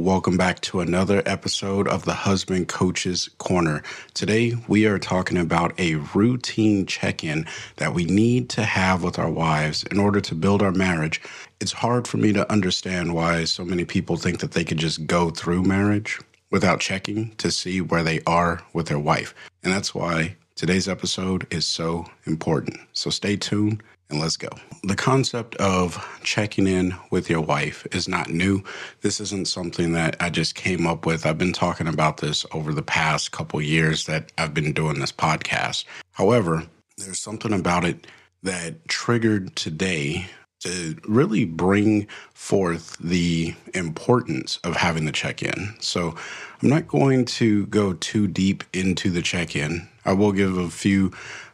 Welcome back to another episode of the Husband Coach's Corner. Today, we are talking about a routine check in that we need to have with our wives in order to build our marriage. It's hard for me to understand why so many people think that they could just go through marriage without checking to see where they are with their wife. And that's why today's episode is so important. So stay tuned and let's go. The concept of checking in with your wife is not new. This isn't something that I just came up with. I've been talking about this over the past couple years that I've been doing this podcast. However, there's something about it that triggered today to really bring forth the importance of having the check in. So, I'm not going to go too deep into the check in. I will give a few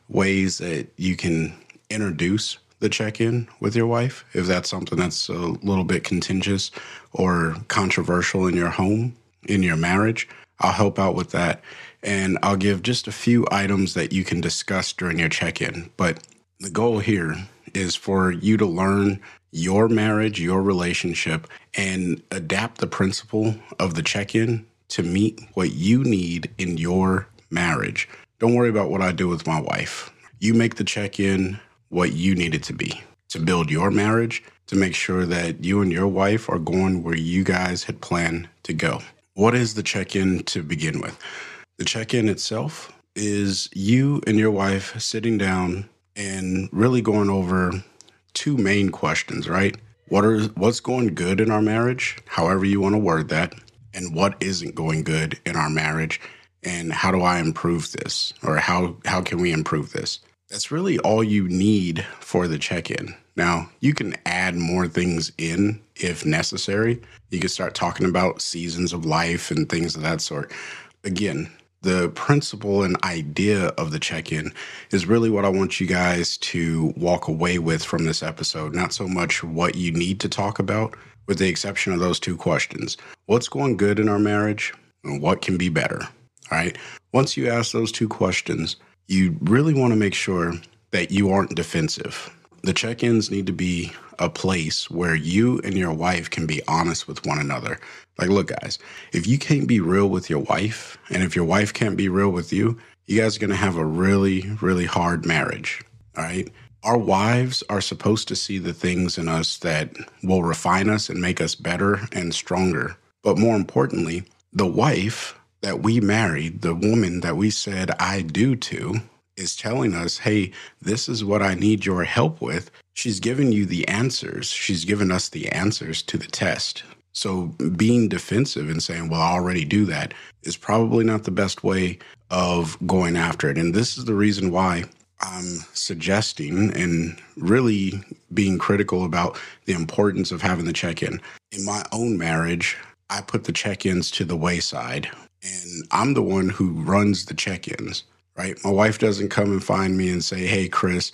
ways that you can introduce the check in with your wife if that's something that's a little bit contentious or controversial in your home, in your marriage. I'll help out with that. And I'll give just a few items that you can discuss during your check in. But the goal here is for you to learn your marriage, your relationship, and adapt the principle of the check in to meet what you need in your marriage. Don't worry about what I do with my wife. You make the check in what you need it to be to build your marriage, to make sure that you and your wife are going where you guys had planned to go. What is the check in to begin with? The check in itself is you and your wife sitting down and really going over two main questions, right? What are what's going good in our marriage, however you want to word that, and what isn't going good in our marriage and how do I improve this or how how can we improve this? That's really all you need for the check in. Now, you can add more things in if necessary. You can start talking about seasons of life and things of that sort. Again, the principle and idea of the check in is really what I want you guys to walk away with from this episode. Not so much what you need to talk about, with the exception of those two questions What's going good in our marriage and what can be better? All right. Once you ask those two questions, you really want to make sure that you aren't defensive. The check ins need to be a place where you and your wife can be honest with one another. Like, look, guys, if you can't be real with your wife, and if your wife can't be real with you, you guys are going to have a really, really hard marriage. All right. Our wives are supposed to see the things in us that will refine us and make us better and stronger. But more importantly, the wife that we married, the woman that we said I do to, is telling us, hey, this is what I need your help with. She's given you the answers. She's given us the answers to the test. So being defensive and saying, well, I already do that is probably not the best way of going after it. And this is the reason why I'm suggesting and really being critical about the importance of having the check in. In my own marriage, I put the check ins to the wayside and I'm the one who runs the check ins, right? My wife doesn't come and find me and say, hey, Chris,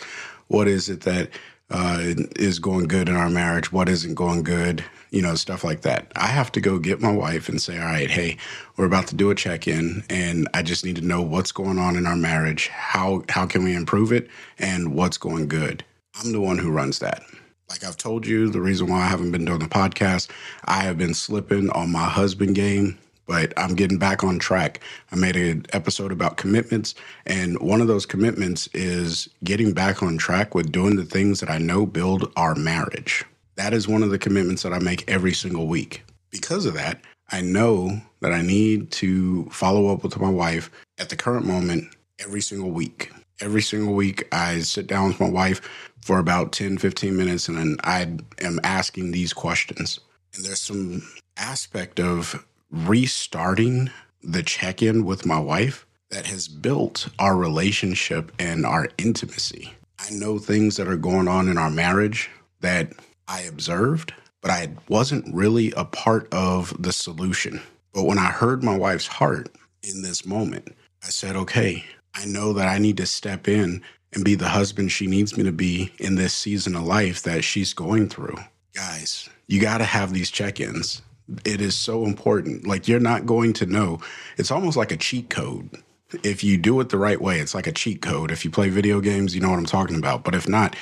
what is it that uh, is going good in our marriage? What isn't going good? You know, stuff like that. I have to go get my wife and say, all right, hey, we're about to do a check in, and I just need to know what's going on in our marriage. How, how can we improve it? And what's going good? I'm the one who runs that. Like I've told you, the reason why I haven't been doing the podcast, I have been slipping on my husband game but I'm getting back on track. I made an episode about commitments, and one of those commitments is getting back on track with doing the things that I know build our marriage. That is one of the commitments that I make every single week. Because of that, I know that I need to follow up with my wife at the current moment every single week. Every single week, I sit down with my wife for about 10, 15 minutes, and I am asking these questions. And there's some aspect of restarting the check in with my wife that has built our relationship and our intimacy. I know things that are going on in our marriage that I observed, but I wasn't really a part of the solution. But when I heard my wife's heart in this moment, I said, okay, I know that I need to step in and be the husband she needs me to be in this season of life that she's going through. Guys, you got to have these check ins it is so important. Like you're not going to know. It's almost like a cheat code. If you do it the right way, it's like a cheat code. If you play video games, you know what I'm talking about. But if not,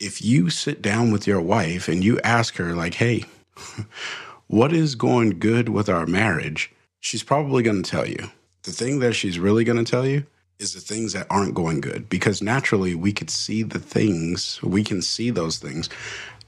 if you sit down with your wife and you ask her like, "Hey, what is going good with our marriage, she's probably going to tell you. The thing that she's really going to tell you is the things that aren't going good because naturally we could see the things, we can see those things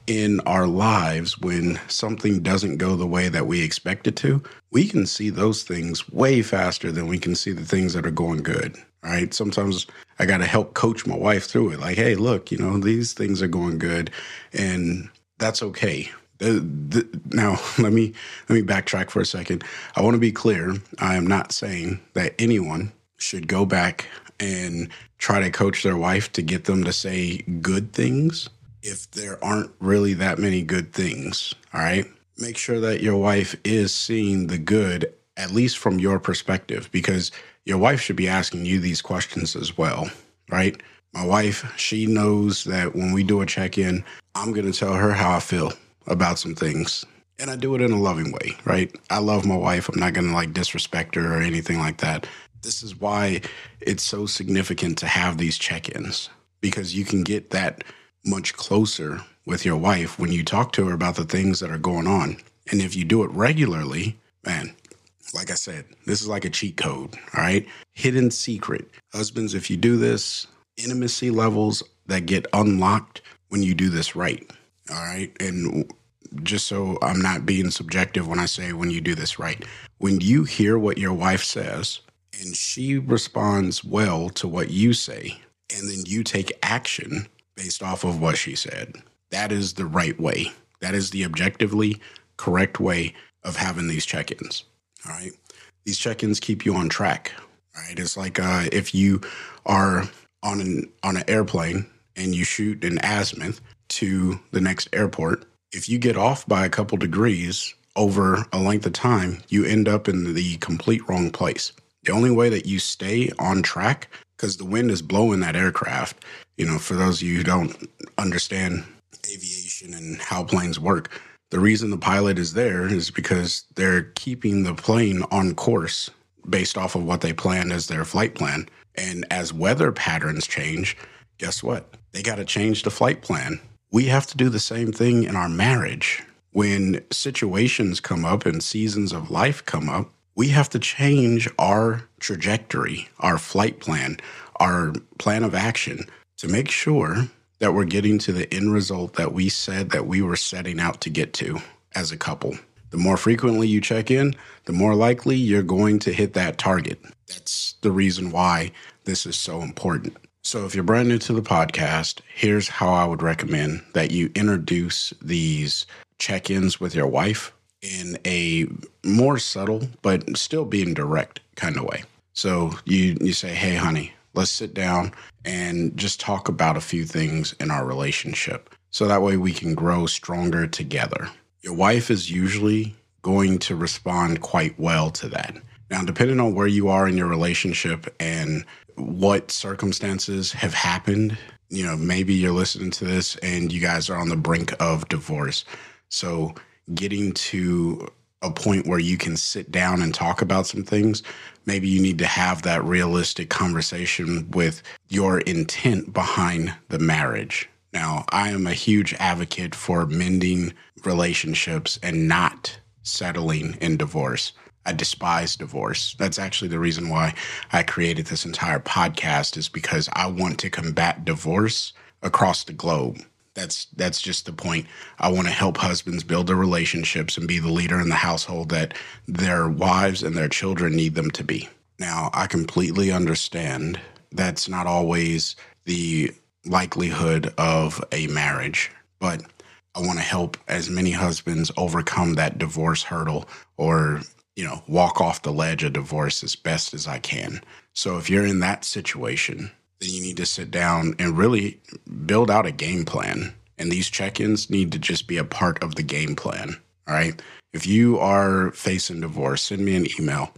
in our lives when something doesn't go the way that we expect it to. We can see those things way faster than we can see the things that are going good. Right. Sometimes I got to help coach my wife through it. Like, hey, look, you know, these things are going good and that's okay. The, the, now let me let me backtrack for a second. I want to be clear. I am not saying that anyone should go back and try to coach their wife to get them to say good things if there aren't really that many good things. All right. Make sure that your wife is seeing the good, at least from your perspective, because your wife should be asking you these questions as well. Right. My wife, she knows that when we do a check in, I'm going to tell her how I feel about some things. And I do it in a loving way, right? I love my wife. I'm not going to like disrespect her or anything like that. This is why it's so significant to have these check ins because you can get that much closer with your wife when you talk to her about the things that are going on. And if you do it regularly, man, like I said, this is like a cheat code, all right? Hidden secret. Husbands, if you do this, intimacy levels that get unlocked when you do this right, all right? And just so I'm not being subjective when I say when you do this right, when you hear what your wife says and she responds well to what you say, and then you take action based off of what she said. That is the right way. That is the objectively correct way of having these check ins. All right. These check ins keep you on track. Right. It's like uh, if you are on an on an airplane and you shoot an azimuth to the next airport, if you get off by a couple degrees over a length of time, you end up in the complete wrong place. The only way that you stay on track, because the wind is blowing that aircraft, you know, for those of you who don't understand aviation and how planes work, the reason the pilot is there is because they're keeping the plane on course based off of what they planned as their flight plan. And as weather patterns change, guess what? They got to change the flight plan. We have to do the same thing in our marriage. When situations come up and seasons of life come up, we have to change our trajectory, our flight plan, our plan of action to make sure that we're getting to the end result that we said that we were setting out to get to as a couple. The more frequently you check in, the more likely you're going to hit that target. That's the reason why this is so important. So, if you're brand new to the podcast, here's how I would recommend that you introduce these check ins with your wife in a more subtle but still being direct kind of way. So you you say, "Hey honey, let's sit down and just talk about a few things in our relationship." So that way we can grow stronger together. Your wife is usually going to respond quite well to that. Now, depending on where you are in your relationship and what circumstances have happened, you know, maybe you're listening to this and you guys are on the brink of divorce. So getting to a point where you can sit down and talk about some things, maybe you need to have that realistic conversation with your intent behind the marriage. Now, I am a huge advocate for mending relationships and not settling in divorce. I despise divorce. That's actually the reason why I created this entire podcast is because I want to combat divorce across the globe. That's that's just the point. I want to help husbands build their relationships and be the leader in the household that their wives and their children need them to be. Now, I completely understand that's not always the likelihood of a marriage, but I want to help as many husbands overcome that divorce hurdle or, you know, walk off the ledge of divorce as best as I can. So if you're in that situation, then you need to sit down and really build out a game plan. And these check ins need to just be a part of the game plan. All right. If you are facing divorce, send me an email.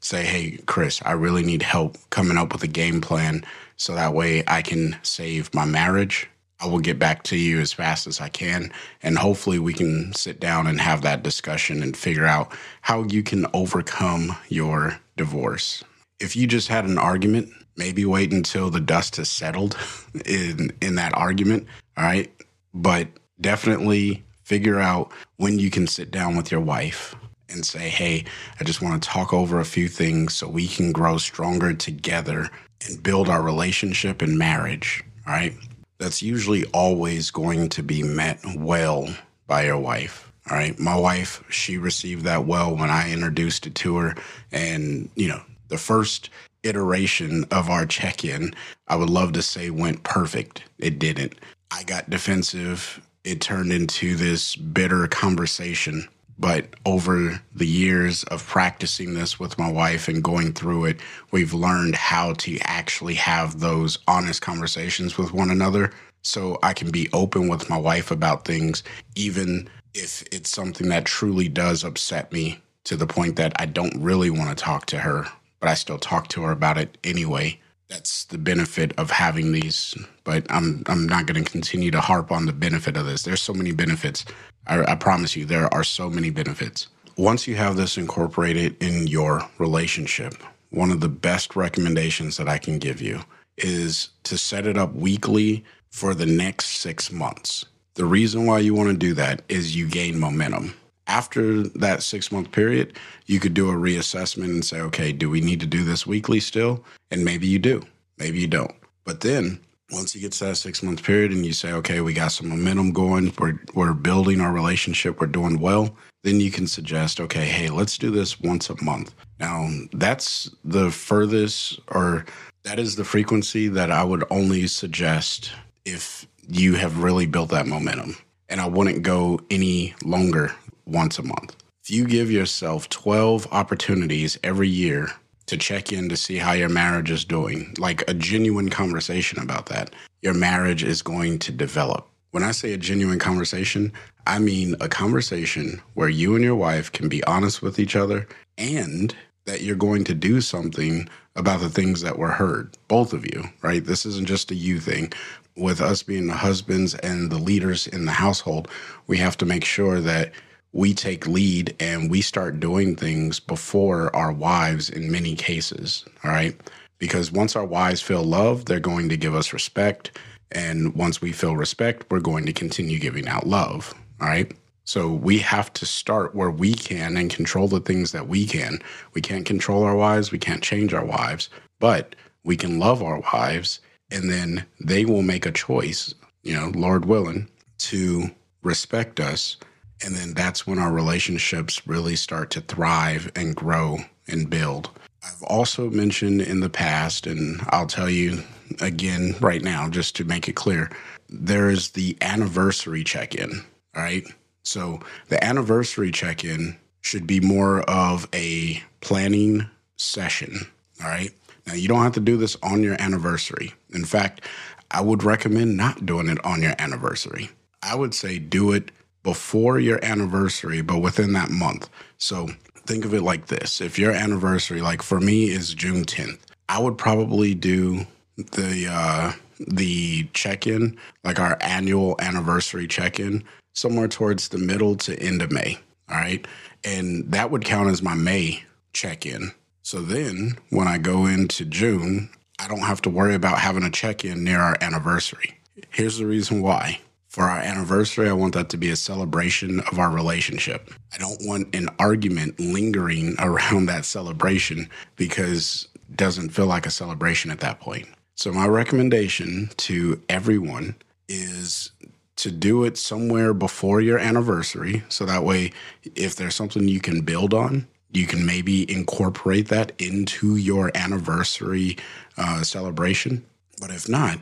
Say, hey, Chris, I really need help coming up with a game plan so that way I can save my marriage. I will get back to you as fast as I can. And hopefully, we can sit down and have that discussion and figure out how you can overcome your divorce. If you just had an argument maybe wait until the dust has settled in in that argument all right but definitely figure out when you can sit down with your wife and say, Hey, I just want to talk over a few things so we can grow stronger together and build our relationship and marriage. All right. That's usually always going to be met well by your wife. All right. My wife, she received that well when I introduced it to her. And, you know, the first iteration of our check in, I would love to say went perfect. It didn't. I got defensive. It turned into this bitter conversation but over the years of practicing this with my wife and going through it, we've learned how to actually have those honest conversations with one another. So I can be open with my wife about things, even if it's something that truly does upset me to the point that I don't really want to talk to her, but I still talk to her about it anyway. That's the benefit of having these, but I'm I'm not going to continue to harp on the benefit of this. There's so many benefits I, I promise you, there are so many benefits. Once you have this incorporated in your relationship, one of the best recommendations that I can give you is to set it up weekly for the next six months. The reason why you want to do that is you gain momentum. After that six month period, you could do a reassessment and say, okay, do we need to do this weekly still? And maybe you do, maybe you don't. But then once you get to that six month period and you say, okay, we got some momentum going, we're, we're building our relationship, we're doing well, then you can suggest, okay, hey, let's do this once a month. Now, that's the furthest or that is the frequency that I would only suggest if you have really built that momentum. And I wouldn't go any longer once a month. If you give yourself 12 opportunities every year to check in to see how your marriage is doing, like a genuine conversation about that, your marriage is going to develop. When I say a genuine conversation, I mean a conversation where you and your wife can be honest with each other and that you're going to do something about the things that were heard, both of you, right? This isn't just a you thing. With us being the husbands and the leaders in the household, we have to make sure that we take lead and we start doing things before our wives in many cases. All right. Because once our wives feel love, they're going to give us respect. And once we feel respect, we're going to continue giving out love. All right. So we have to start where we can and control the things that we can. We can't control our wives, we can't change our wives, but we can love our wives and then they will make a choice, you know, Lord willing, to respect us and then that's when our relationships really start to thrive and grow and build. I've also mentioned in the past, and I'll tell you again right now, just to make it clear, there is the anniversary check in. All right. So the anniversary check in should be more of a planning session. All right. Now, you don't have to do this on your anniversary. In fact, I would recommend not doing it on your anniversary. I would say do it before your anniversary, but within that month. So think of it like this if your anniversary, like for me, is June 10th, I would probably do the, uh, the check in, like our annual anniversary check in, somewhere towards the middle to end of May. All right. And that would count as my May check in. So then when I go into June, I don't have to worry about having a check in near our anniversary. Here's the reason why for our anniversary, I want that to be a celebration of our relationship. I don't want an argument lingering around that celebration because it doesn't feel like a celebration at that point. So, my recommendation to everyone is to do it somewhere before your anniversary. So that way, if there's something you can build on, you can maybe incorporate that into your anniversary uh, celebration. But if not,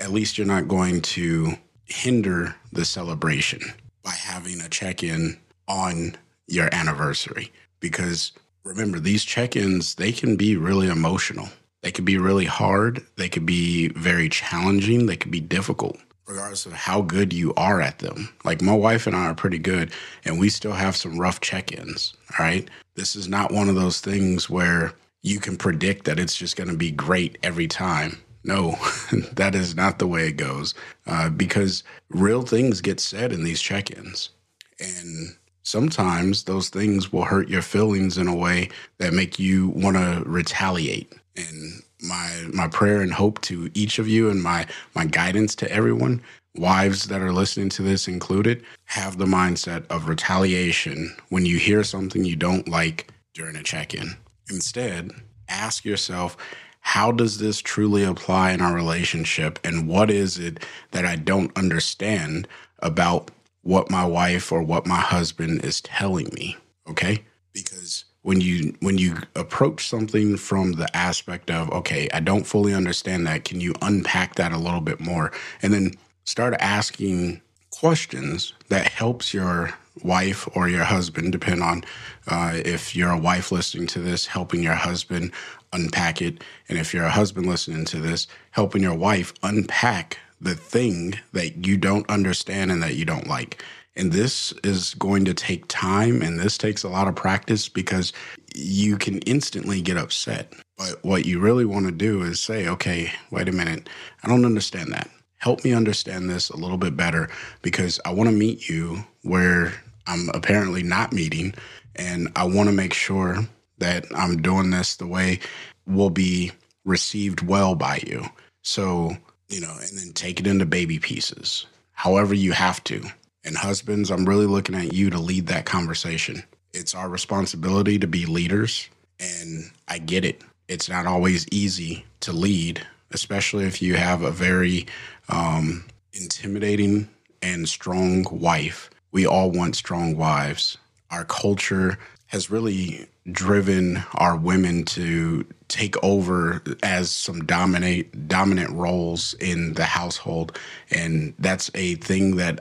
at least you're not going to hinder the celebration by having a check in on your anniversary. Because remember, these check ins, they can be really emotional. They could be really hard. They could be very challenging. They could be difficult, regardless of how good you are at them. Like my wife and I are pretty good, and we still have some rough check ins. All right. This is not one of those things where you can predict that it's just going to be great every time. No, that is not the way it goes uh, because real things get said in these check ins. And sometimes those things will hurt your feelings in a way that make you want to retaliate. And my my prayer and hope to each of you and my my guidance to everyone wives that are listening to this included, have the mindset of retaliation when you hear something you don't like during a check in. Instead, ask yourself, how does this truly apply in our relationship? And what is it that I don't understand about what my wife or what my husband is telling me? Okay. Because when you when you approach something from the aspect of okay i don't fully understand that can you unpack that a little bit more and then start asking questions that helps your wife or your husband depend on uh, if you're a wife listening to this helping your husband unpack it and if you're a husband listening to this helping your wife unpack the thing that you don't understand and that you don't like and this is going to take time and this takes a lot of practice because you can instantly get upset. But what you really want to do is say, okay, wait a minute, I don't understand that. Help me understand this a little bit better because I want to meet you where I'm apparently not meeting. And I want to make sure that I'm doing this the way will be received well by you. So, you know, and then take it into baby pieces, however you have to. And husbands, I'm really looking at you to lead that conversation. It's our responsibility to be leaders. And I get it. It's not always easy to lead, especially if you have a very um, intimidating and strong wife. We all want strong wives. Our culture has really driven our women to take over as some dominate dominant roles in the household and that's a thing that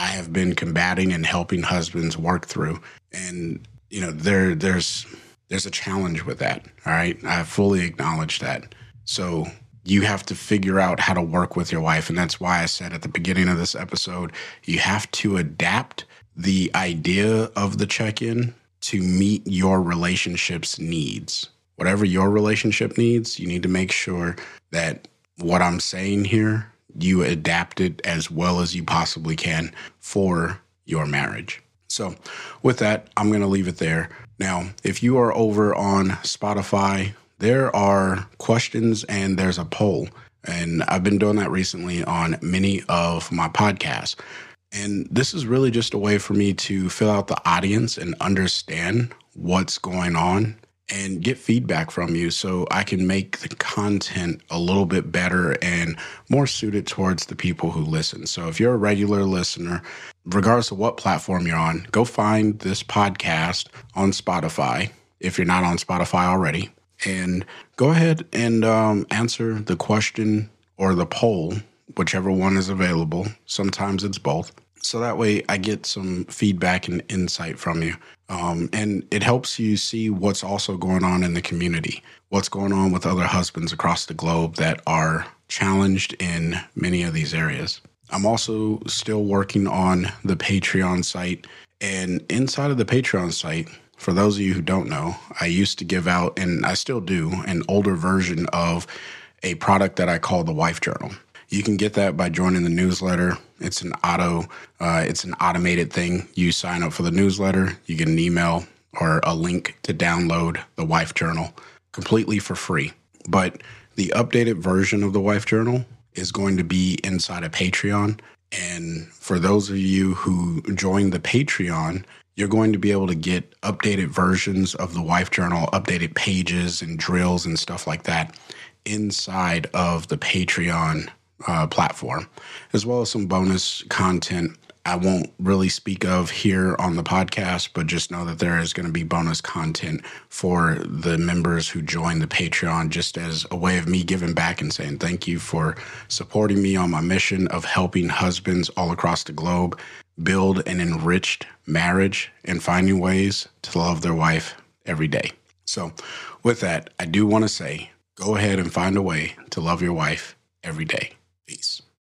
I have been combating and helping husbands work through. And you know, there there's there's a challenge with that. All right, I fully acknowledge that. So you have to figure out how to work with your wife, and that's why I said at the beginning of this episode, you have to adapt the idea of the check-in to meet your relationship's needs. Whatever your relationship needs, you need to make sure that what I'm saying here you adapt it as well as you possibly can for your marriage. So, with that, I'm going to leave it there. Now, if you are over on Spotify, there are questions and there's a poll. And I've been doing that recently on many of my podcasts. And this is really just a way for me to fill out the audience and understand what's going on and get feedback from you so I can make the content a little bit better and more suited towards the people who listen. So if you're a regular listener, regardless of what platform you're on, go find this podcast on Spotify if you're not on Spotify already, and go ahead and um, answer the question or the poll, whichever one is available. Sometimes it's both. So that way I get some feedback and insight from you. Um, and it helps you see what's also going on in the community, what's going on with other husbands across the globe that are challenged in many of these areas. I'm also still working on the Patreon site. And inside of the Patreon site, for those of you who don't know, I used to give out, and I still do, an older version of a product that I call the Wife Journal. You can get that by joining the newsletter. It's an auto, uh, it's an automated thing. You sign up for the newsletter, you get an email or a link to download the Wife Journal completely for free. But the updated version of the Wife Journal is going to be inside of Patreon. And for those of you who join the Patreon, you're going to be able to get updated versions of the Wife Journal, updated pages and drills and stuff like that inside of the Patreon uh, platform, as well as some bonus content I won't really speak of here on the podcast, but just know that there is going to be bonus content for the members who join the Patreon, just as a way of me giving back and saying thank you for supporting me on my mission of helping husbands all across the globe build an enriched marriage and finding ways to love their wife every day. So, with that, I do want to say go ahead and find a way to love your wife every day.